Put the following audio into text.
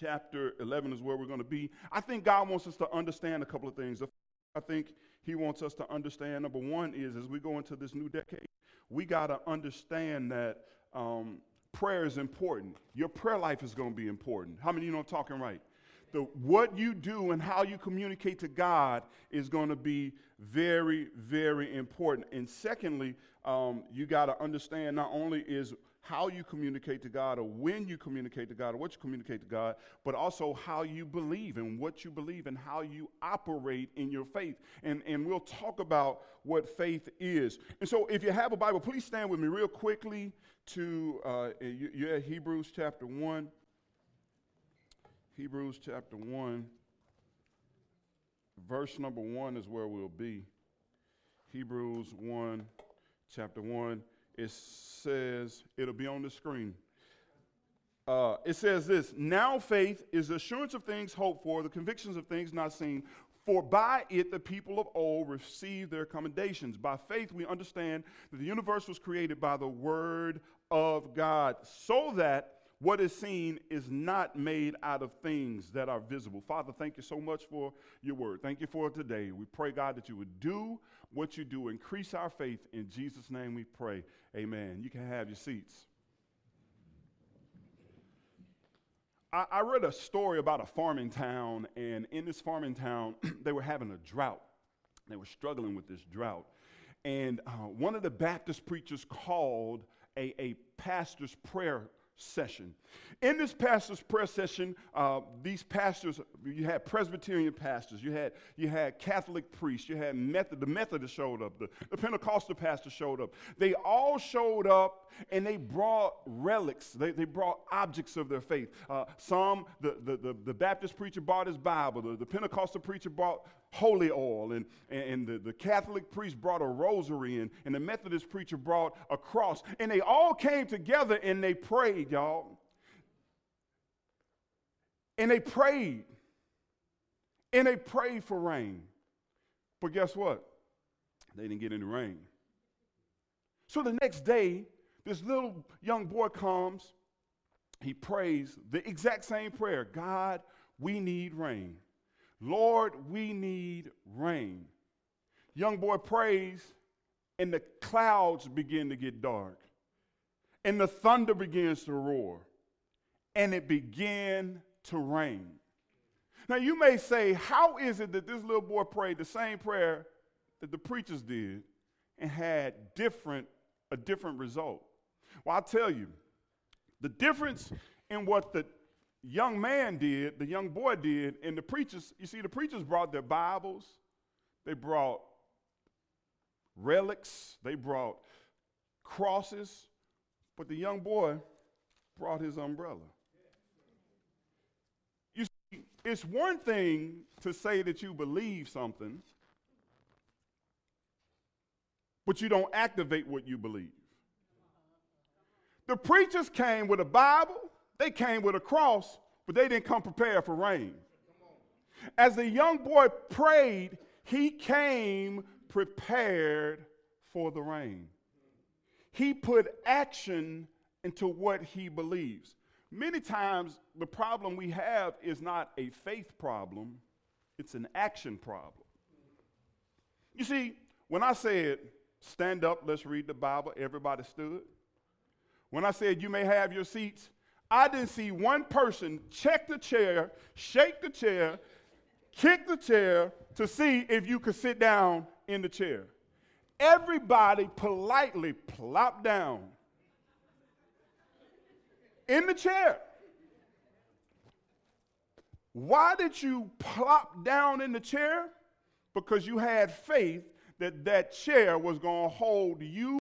chapter 11 is where we're going to be. I think God wants us to understand a couple of things. I think He wants us to understand number one is as we go into this new decade, we got to understand that um, prayer is important. Your prayer life is going to be important. How many of you know I'm talking right? The, what you do and how you communicate to God is going to be very, very important. And secondly, um, you got to understand not only is how you communicate to God or when you communicate to God or what you communicate to God, but also how you believe and what you believe and how you operate in your faith. And, and we'll talk about what faith is. And so if you have a Bible, please stand with me real quickly to uh, you, Hebrews chapter 1. Hebrews chapter 1, verse number 1 is where we'll be. Hebrews 1, chapter 1 it says, it'll be on the screen. Uh, it says this Now faith is the assurance of things hoped for, the convictions of things not seen. For by it the people of old received their commendations. By faith we understand that the universe was created by the word of God, so that what is seen is not made out of things that are visible. Father, thank you so much for your word. Thank you for today. We pray, God, that you would do what you do. Increase our faith. In Jesus' name we pray. Amen. You can have your seats. I, I read a story about a farming town, and in this farming town, they were having a drought. They were struggling with this drought. And uh, one of the Baptist preachers called a, a pastor's prayer session. In this pastor's prayer session, uh, these pastors, you had Presbyterian pastors, you had, you had Catholic priests, you had Method, the Methodist showed up, the, the Pentecostal pastor showed up. They all showed up and they brought relics, they, they brought objects of their faith. Uh, some, the, the, the, the, Baptist preacher brought his Bible, the, the Pentecostal preacher brought holy oil, and, and the, the Catholic priest brought a rosary, and, and the Methodist preacher brought a cross. And they all came together and they prayed, y'all. And they prayed. And they prayed for rain. But guess what? They didn't get any rain. So the next day, this little young boy comes. He prays the exact same prayer God, we need rain. Lord, we need rain. Young boy prays, and the clouds begin to get dark, and the thunder begins to roar, and it began to rain. Now, you may say, How is it that this little boy prayed the same prayer that the preachers did and had different, a different result? Well, I'll tell you, the difference in what the young man did, the young boy did, and the preachers, you see, the preachers brought their Bibles, they brought relics, they brought crosses, but the young boy brought his umbrella. You see, it's one thing to say that you believe something, but you don't activate what you believe. The preachers came with a Bible, they came with a cross, but they didn't come prepared for rain. As the young boy prayed, he came prepared for the rain. He put action into what he believes. Many times, the problem we have is not a faith problem, it's an action problem. You see, when I said, stand up, let's read the Bible, everybody stood. When I said, you may have your seats, I didn't see one person check the chair, shake the chair, kick the chair to see if you could sit down in the chair. Everybody politely plopped down in the chair. Why did you plop down in the chair? Because you had faith that that chair was going to hold you